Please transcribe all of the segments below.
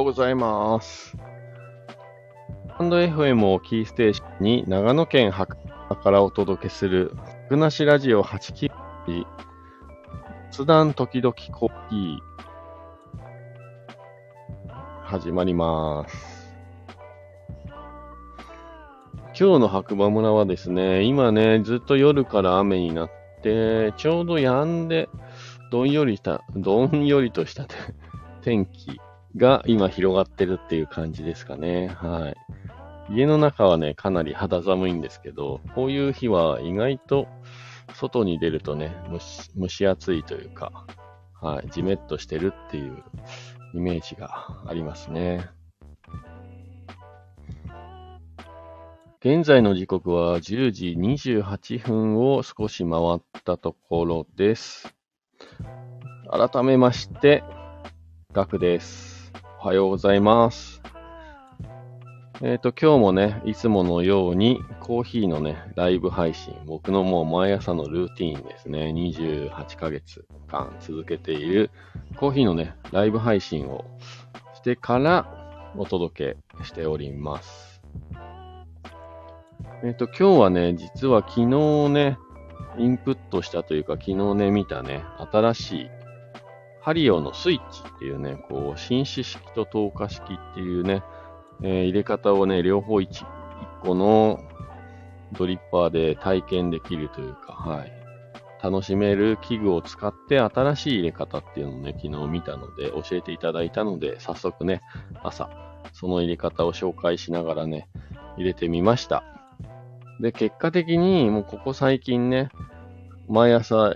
ようございます。ハンド FM をキーステーションに長野県白馬からお届けする、ふなしラジオ8期、雑談時々コーヒー、始まります。今日の白馬村はですね、今ね、ずっと夜から雨になって、ちょうど止んで、どんよりした、どんよりとした天気が今広がってるっていう感じですかね。はい。家の中はね、かなり肌寒いんですけど、こういう日は意外と外に出るとね、蒸し蒸し暑いというか、はい、じめっとしてるっていうイメージがありますね。現在の時刻は10時28分を少し回ったところです。改めまして、ガクです。おはようございます。えっ、と、今日もね、いつものようにコーヒーのね、ライブ配信、僕のもう毎朝のルーティーンですね、28ヶ月間続けているコーヒーのね、ライブ配信をしてからお届けしております。えっ、と、今日はね、実は昨日ね、インプットしたというか、昨日ね、見たね、新しいハリオのスイッチっていうね、こう、紳士式と透過式っていうね、えー入れ方をね、両方 1, 一個のドリッパーで体験できるというか、はい。楽しめる器具を使って新しい入れ方っていうのをね、昨日見たので、教えていただいたので、早速ね、朝、その入れ方を紹介しながらね、入れてみました。で、結果的に、もうここ最近ね、毎朝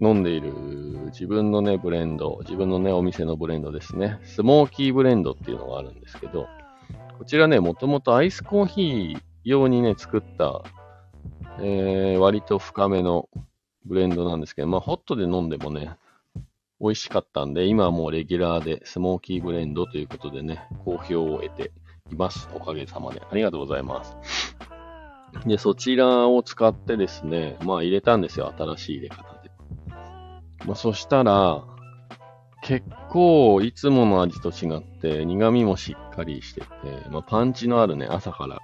飲んでいる自分のね、ブレンド、自分のね、お店のブレンドですね。スモーキーブレンドっていうのがあるんですけど、こちらね、もともとアイスコーヒー用にね、作った、えー、割と深めのブレンドなんですけど、まあ、ホットで飲んでもね、美味しかったんで、今はもうレギュラーでスモーキーブレンドということでね、好評を得ています。おかげさまで。ありがとうございます。で、そちらを使ってですね、まあ入れたんですよ、新しい入れ方。まあそしたら、結構いつもの味と違って苦味もしっかりしてて、まあパンチのあるね、朝から、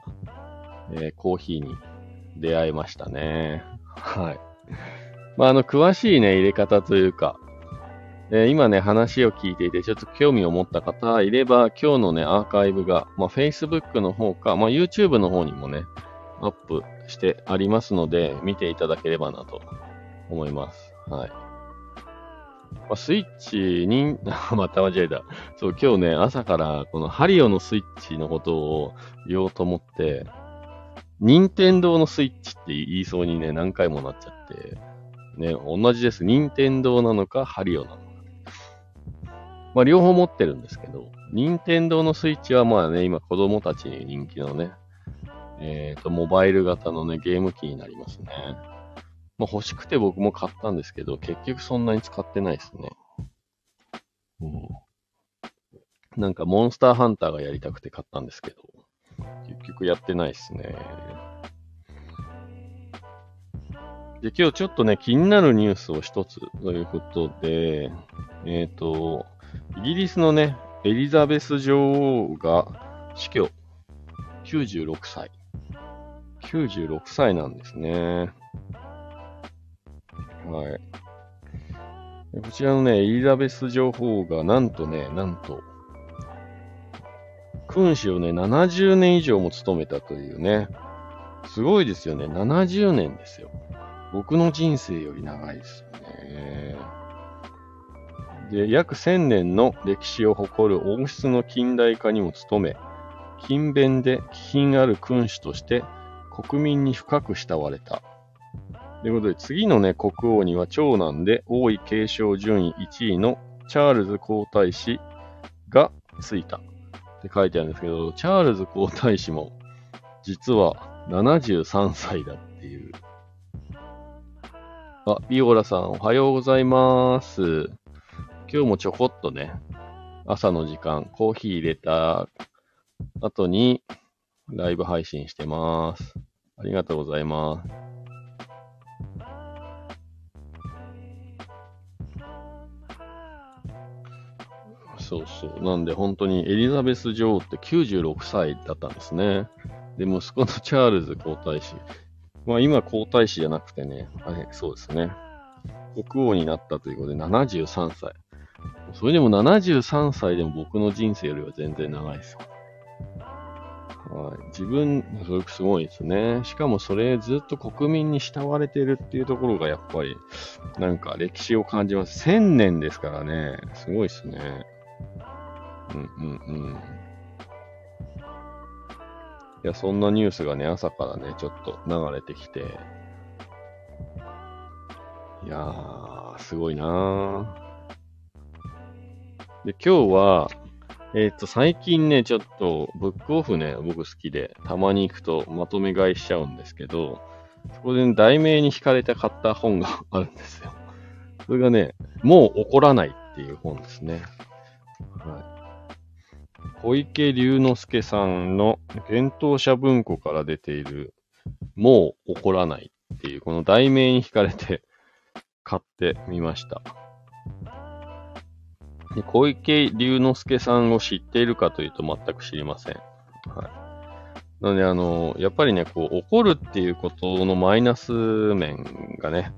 えーコーヒーに出会えましたね。はい。まああの、詳しいね、入れ方というか、えー今ね、話を聞いていて、ちょっと興味を持った方いれば、今日のね、アーカイブが、まあ Facebook の方か、まあ YouTube の方にもね、アップしてありますので、見ていただければなと思います。はい。まあ、スイッチに、また間違えた。そう、今日ね、朝からこのハリオのスイッチのことを言おうと思って、任天堂のスイッチって言いそうにね、何回もなっちゃって、ね、同じです。任天堂なのか、ハリオなのか。まあ、両方持ってるんですけど、任天堂のスイッチはまあね、今子供たちに人気のね、えっ、と、モバイル型のね、ゲーム機になりますね。まあ、欲しくて僕も買ったんですけど、結局そんなに使ってないですね。うん。なんか、モンスターハンターがやりたくて買ったんですけど、結局やってないですね。で、今日ちょっとね、気になるニュースを一つということで、えっ、と、イギリスのね、エリザベス女王が死去96歳。96歳なんですね。はい。こちらのね、エリザベス女王がなんとね、なんと、君主をね、70年以上も務めたというね、すごいですよね。70年ですよ。僕の人生より長いですよね。で、約1000年の歴史を誇る王室の近代化にも努め、勤勉で気品ある君主として国民に深く慕われた。ということで、次のね、国王には長男で王位継承順位1位のチャールズ皇太子がついた。って書いてあるんですけど、チャールズ皇太子も実は73歳だっていう。あ、ビオラさんおはようございます。今日もちょこっとね、朝の時間、コーヒー入れた後にライブ配信してます。ありがとうございます。そうそう。なんで本当にエリザベス女王って96歳だったんですね。で、息子のチャールズ皇太子。まあ今皇太子じゃなくてね、あれ、そうですね。国王になったということで73歳。それでも73歳でも僕の人生よりは全然長いですよ。はい、自分、それすごいですね。しかもそれずっと国民に慕われてるっていうところがやっぱり、なんか歴史を感じます。1000年ですからね。すごいですね。うんうんうん。いや、そんなニュースがね、朝からね、ちょっと流れてきて、いやー、すごいなー。で、今日は、えっ、と、最近ね、ちょっと、ブックオフね、僕好きで、たまに行くとまとめ買いしちゃうんですけど、そこで、ね、題名に惹かれて買った本があるんですよ。それがね、もう怒らないっていう本ですね。はい。小池龍之介さんの幻冬者文庫から出ている、もう怒らないっていう、この題名に惹かれて買ってみました。で小池龍之介さんを知っているかというと全く知りません。はい。なので、あの、やっぱりね、こう、怒るっていうことのマイナス面がね、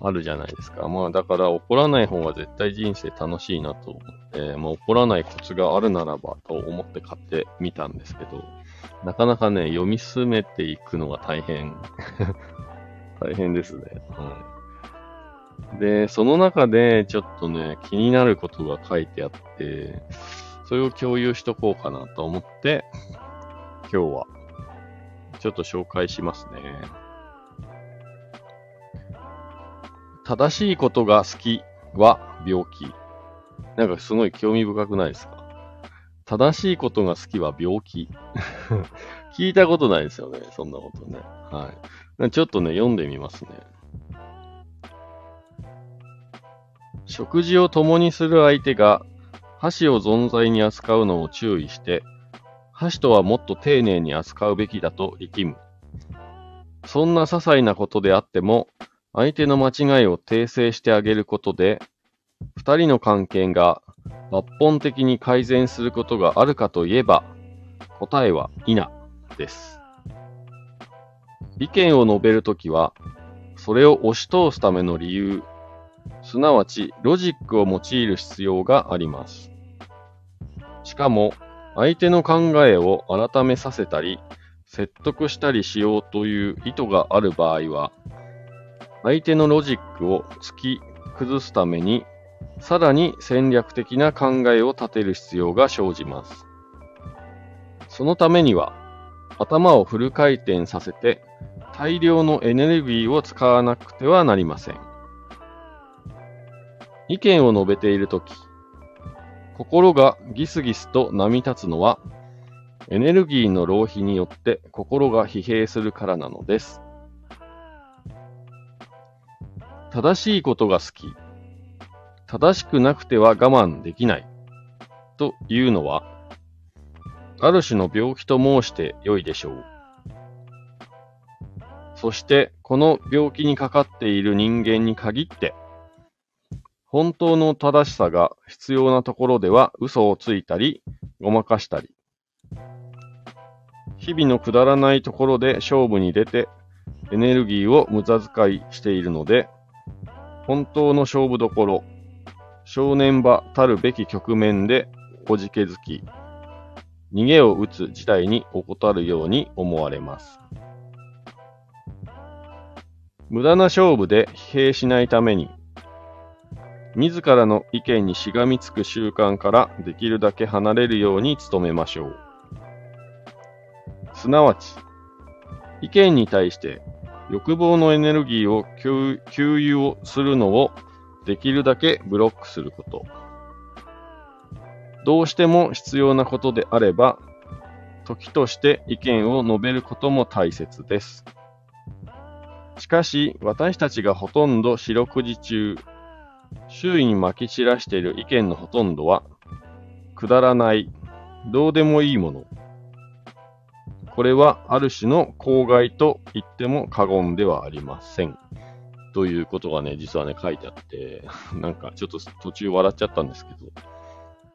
あるじゃないですか。まあ、だから怒らない方が絶対人生楽しいなと思って、まあ、怒らないコツがあるならばと思って買ってみたんですけど、なかなかね、読み進めていくのが大変。大変ですね。はい。で、その中でちょっとね、気になることが書いてあって、それを共有しとこうかなと思って、今日はちょっと紹介しますね。正しいことが好きは病気。なんかすごい興味深くないですか？正しいことが好きは病気。聞いたことないですよね、そんなことね。はい。ちょっとね、読んでみますね。食事を共にする相手が箸を存在に扱うのを注意して、箸とはもっと丁寧に扱うべきだと力む。そんな些細なことであっても、相手の間違いを訂正してあげることで、二人の関係が抜本的に改善することがあるかといえば、答えは否です。意見を述べるときは、それを押し通すための理由すなわちロジックを用いる必要があります。しかも、相手の考えを改めさせたり、説得したりしようという意図がある場合は、相手のロジックを突き崩すために、さらに戦略的な考えを立てる必要が生じます。そのためには、頭をフル回転させて、大量のエネルギーを使わなくてはなりません。意見を述べているとき、心がギスギスと波立つのは、エネルギーの浪費によって心が疲弊するからなのです。正しいことが好き、正しくなくては我慢できないというのは、ある種の病気と申して良いでしょう。そして、この病気にかかっている人間に限って、本当の正しさが必要なところでは嘘をついたり、ごまかしたり。日々のくだらないところで勝負に出て、エネルギーを無駄遣いしているので、本当の勝負どころ、正念場たるべき局面でおじけづき、逃げを打つ事態に怠るように思われます。無駄な勝負で疲弊しないために、自らの意見にしがみつく習慣からできるだけ離れるように努めましょう。すなわち、意見に対して欲望のエネルギーを給油をするのをできるだけブロックすること。どうしても必要なことであれば、時として意見を述べることも大切です。しかし、私たちがほとんど四六時中、周囲に撒き散らしている意見のほとんどは、くだらない、どうでもいいもの。これはある種の公害と言っても過言ではありません。ということがね、実はね、書いてあって、なんかちょっと途中笑っちゃったんですけど、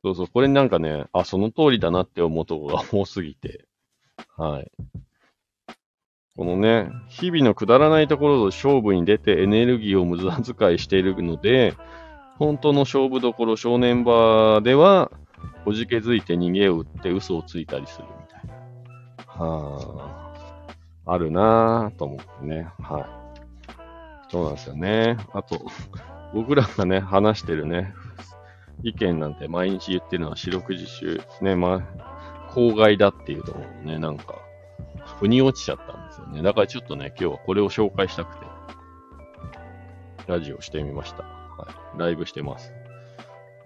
そうそう、これなんかね、あ、その通りだなって思うとこが多すぎて。はい。このね、日々のくだらないところと勝負に出てエネルギーを無駄遣いしているので、本当の勝負どころ正念場では、おじけづいて逃げを打って嘘をついたりする。あ、あるなぁと思ってね。はい。そうなんですよね。あと、僕らがね、話してるね、意見なんて毎日言ってるのは四六時中、ね、まあ、公害だっていうところね、なんか、腑に落ちちゃったんですよね。だからちょっとね、今日はこれを紹介したくて、ラジオしてみました。はい。ライブしてます。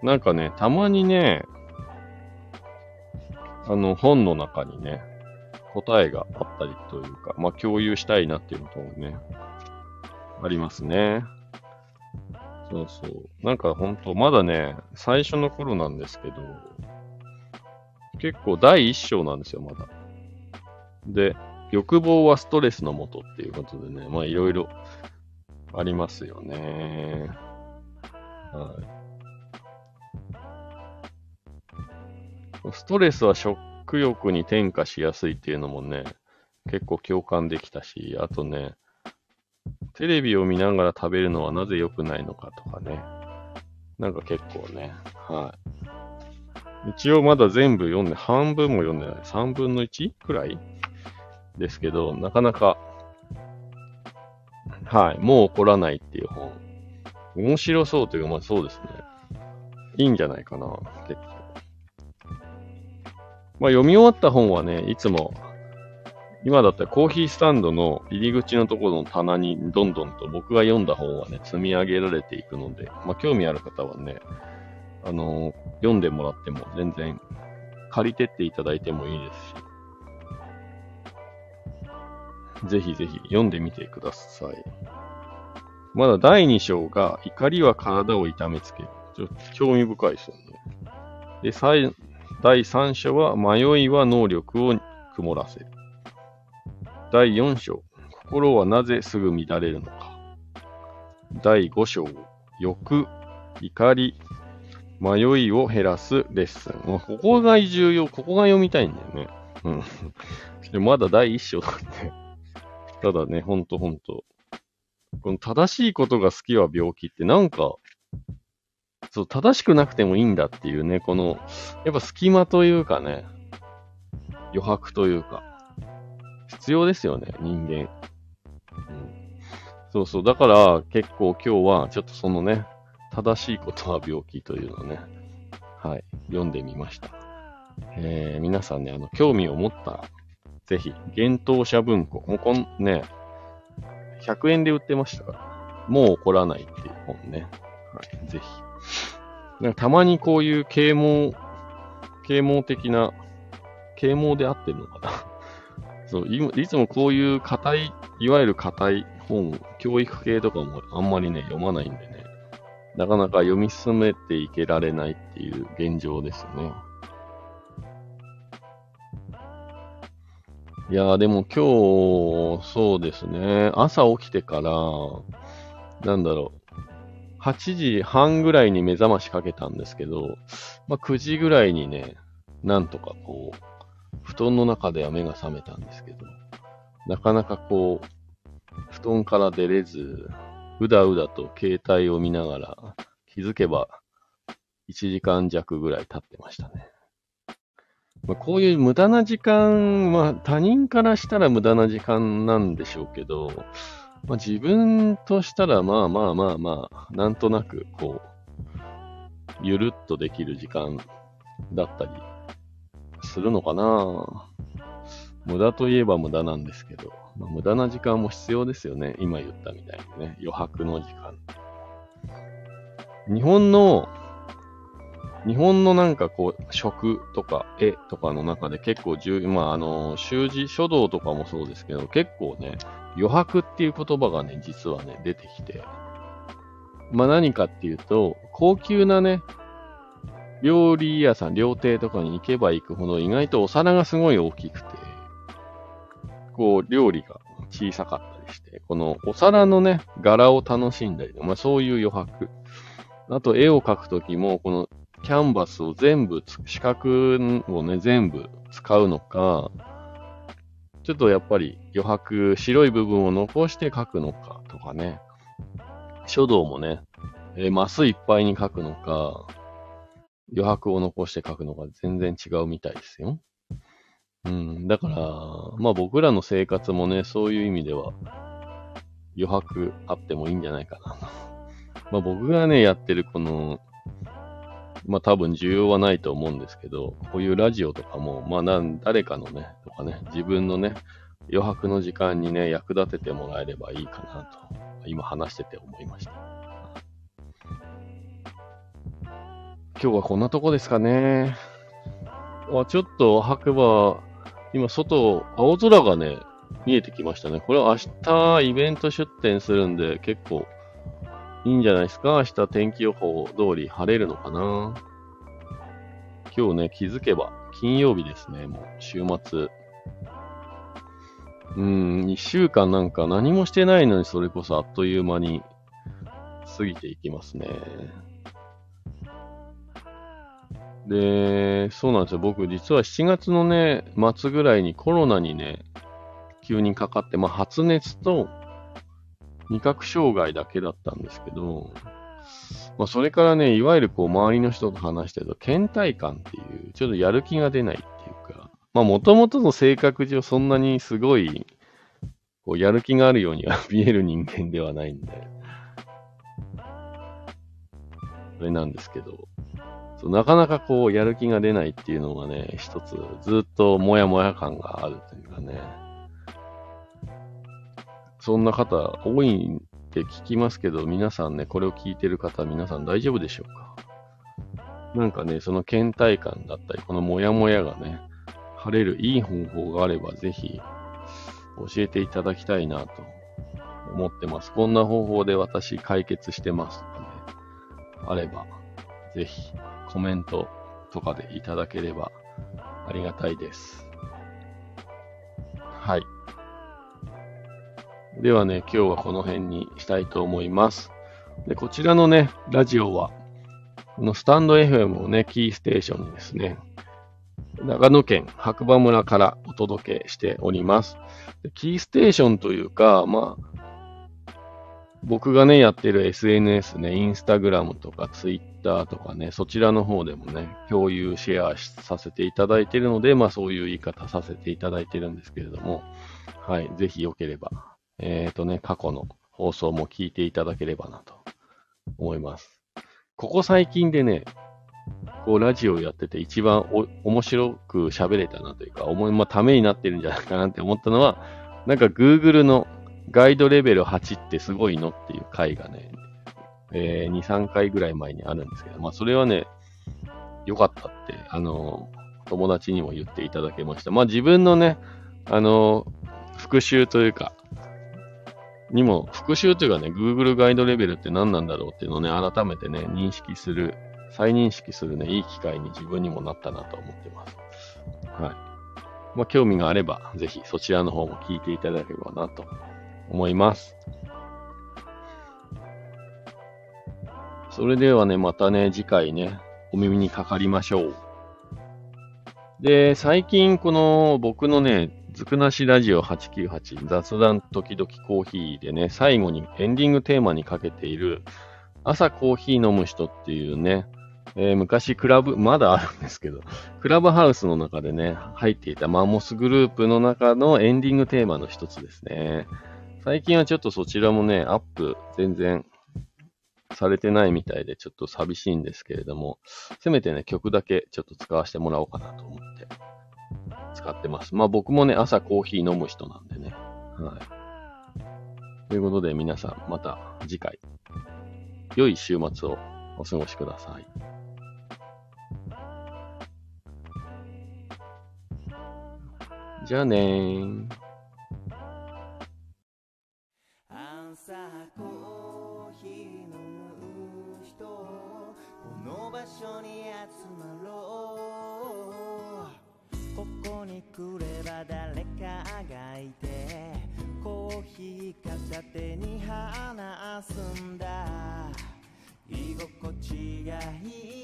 なんかね、たまにね、あの、本の中にね、答えがあったりというか、まあ、共有したいなっていうのとね、ありますね。そうそう。なんかほんと、まだね、最初の頃なんですけど、結構第一章なんですよ、まだ。で、欲望はストレスのもとっていうことでね、まあいろいろありますよね。はい。ストレスは食欲に転化しやすいっていうのもね、結構共感できたし、あとね、テレビを見ながら食べるのはなぜ良くないのかとかね。なんか結構ね、はい。一応まだ全部読んで、半分も読んでない。3分の 1? くらいですけど、なかなか、はい、もう怒らないっていう本。面白そうというか、まあそうですね。いいんじゃないかな、結構。まあ読み終わった本はね、いつも今だったらコーヒースタンドの入り口のところの棚にどんどんと僕が読んだ本はね、積み上げられていくので、まあ、興味ある方はね、あのー、読んでもらっても全然借りてっていただいてもいいですし、ぜひぜひ読んでみてください。まだ第2章が怒りは体を痛めつける。ちょっと興味深いですよね。で、第3章は迷いは能力を曇らせる。第4章、心はなぜすぐ乱れるのか。第5章、欲、怒り、迷いを減らすレッスン。まあ、ここが重要、ここが読みたいんだよね。うん。でまだ第1章だって。ただね、ほんとほんと。この正しいことが好きは病気ってなんか、そう、正しくなくてもいいんだっていうね、この、やっぱ隙間というかね、余白というか、必要ですよね、人間。うん、そうそう。だから結構今日はちょっとそのね、正しいことは病気というのをね、はい、読んでみました。えー、皆さんね、あの、興味を持ったら、ぜひ、幻冬者文庫。もうこんね、100円で売ってましたから、もう怒らないっていう本ね。はい、ぜひ。たまにこういう啓蒙、啓蒙的な、啓蒙で合ってるのかな。そうい、いつもこういう硬い、いわゆる硬い本、教育系とかもあんまりね、読まないんでね、なかなか読み進めていけられないっていう現状ですね。いやーでも今日、そうですね、朝起きてから、なんだろう、8時半ぐらいに目覚ましかけたんですけど、まあ、9時ぐらいにね、なんとかこう、布団の中では目が覚めたんですけど、なかなかこう、布団から出れず、うだうだと携帯を見ながら、気づけば1時間弱ぐらい経ってましたね。まあ、こういう無駄な時間は他人からしたら無駄な時間なんでしょうけど、まあ、自分としたらまあまあまあまあ、なんとなくこう、ゆるっとできる時間だったりするのかな無駄といえば無駄なんですけど、まあ、無駄な時間も必要ですよね。今言ったみたいにね、余白の時間。日本の、日本のなんかこう、食とか絵とかの中で結構重要、まああの、習字、書道とかもそうですけど、結構ね、余白っていう言葉がね、実はね、出てきて、まあ何かっていうと、高級なね、料理屋さん、料亭とかに行けば行くほど意外とお皿がすごい大きくて、こう、料理が小さかったりして、このお皿のね、柄を楽しんだり、まあそういう余白。あと絵を描くときも、このキャンバスを全部、四角をね、全部使うのか、ちょっとやっぱり余白、白い部分を残して書くのかとかね。書道もね、えー、マスいっぱいに書くのか、余白を残して書くのが全然違うみたいですよ。うん。だから、まあ僕らの生活もね、そういう意味では、余白あってもいいんじゃないかな。まあ僕がね、やってるこの、まあ多分需要はないと思うんですけど、こういうラジオとかも、まあなん誰かのね、とかね、自分のね、余白の時間にね、役立ててもらえればいいかなと、今話してて思いました。今日はこんなとこですかね。あ、ちょっと白馬、今外、青空がね、見えてきましたね。これは明日イベント出店するんで結構いいんじゃないですか？明日天気予報通り晴れるのかな？今日ね、気づけば金曜日ですね。もう週末。うん、一週間なんか何もしてないのにそれこそあっという間に過ぎていきますね。で、そうなんですよ。僕、実は7月のね、末ぐらいにコロナにね、急にかかって、まあ、発熱と味覚障害だけだったんですけど、まあ、それからね、いわゆるこう、周りの人と話してると、倦怠感っていう、ちょっとやる気が出ないっていうか、まあ、もともとの性格上そんなにすごい、こう、やる気があるようには見える人間ではないんで、それなんですけど、そうなかなかこう、やる気が出ないっていうのがね、一つ、ずっともやもや感があるというかね。そんな方多いって聞きますけど、皆さんね、これを聞いてる方、皆さん大丈夫でしょうか？なんかね、その倦怠感だったり、このもやもやがね、晴れるいい方法があれば、ぜひ教えていただきたいなと思ってます。こんな方法で私解決してますとかね、あれば、ぜひコメントとかでいただければありがたいです。はい。ではね、今日はこの辺にしたいと思います。で、こちらのね、ラジオは、このスタンド FM をね、キーステーションにですね、長野県白馬村からお届けしております。キーステーションというか、まあ、僕がね、やってる SNS ね、インスタグラムとかツイッターとかね、そちらの方でもね、共有、シェアさせていただいているので、まあそういう言い方させていただいてるんですけれども、はい、ぜひよければ、えっ、ー、とね、過去の放送も聞いていただければなと思います。ここ最近でね、こうラジオやってて一番お面白く喋れたなというか、思い、まあ、ためになってるんじゃないかなって思ったのは、なんか Google のガイドレベル8ってすごいのっていう回がね、えー、2、3回ぐらい前にあるんですけど、まあそれはね、良かったって、あの、友達にも言っていただけました。まあ自分のね、あの、復習というか、にも、復習というかね、Google ガイドレベルって何なんだろうっていうのをね、改めてね、認識する、再認識するね、いい機会に自分にもなったなと思ってます。はい。まあ、興味があれば、ぜひそちらの方も聞いていただければなと思います。それではね、またね、次回ね、お耳にかかりましょう。で、最近この僕のね、ずくなしラジオ898雑談時々コーヒーでね、最後にエンディングテーマにかけている朝コーヒー飲む人っていうね、えー、昔クラブ、まだあるんですけど、クラブハウスの中でね、入っていたマンモスグループの中のエンディングテーマの一つですね。最近はちょっとそちらもね、アップ全然されてないみたいでちょっと寂しいんですけれども、せめてね、曲だけちょっと使わせてもらおうかなと思って使ってます。まあ僕もね、朝コーヒー飲む人なんでね。はい。ということで皆さんまた次回、良い週末をお過ごしください。じゃあねー。茶手に話すんだ。居心地がいい。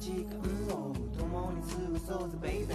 時間を共に過ごそうぜ baby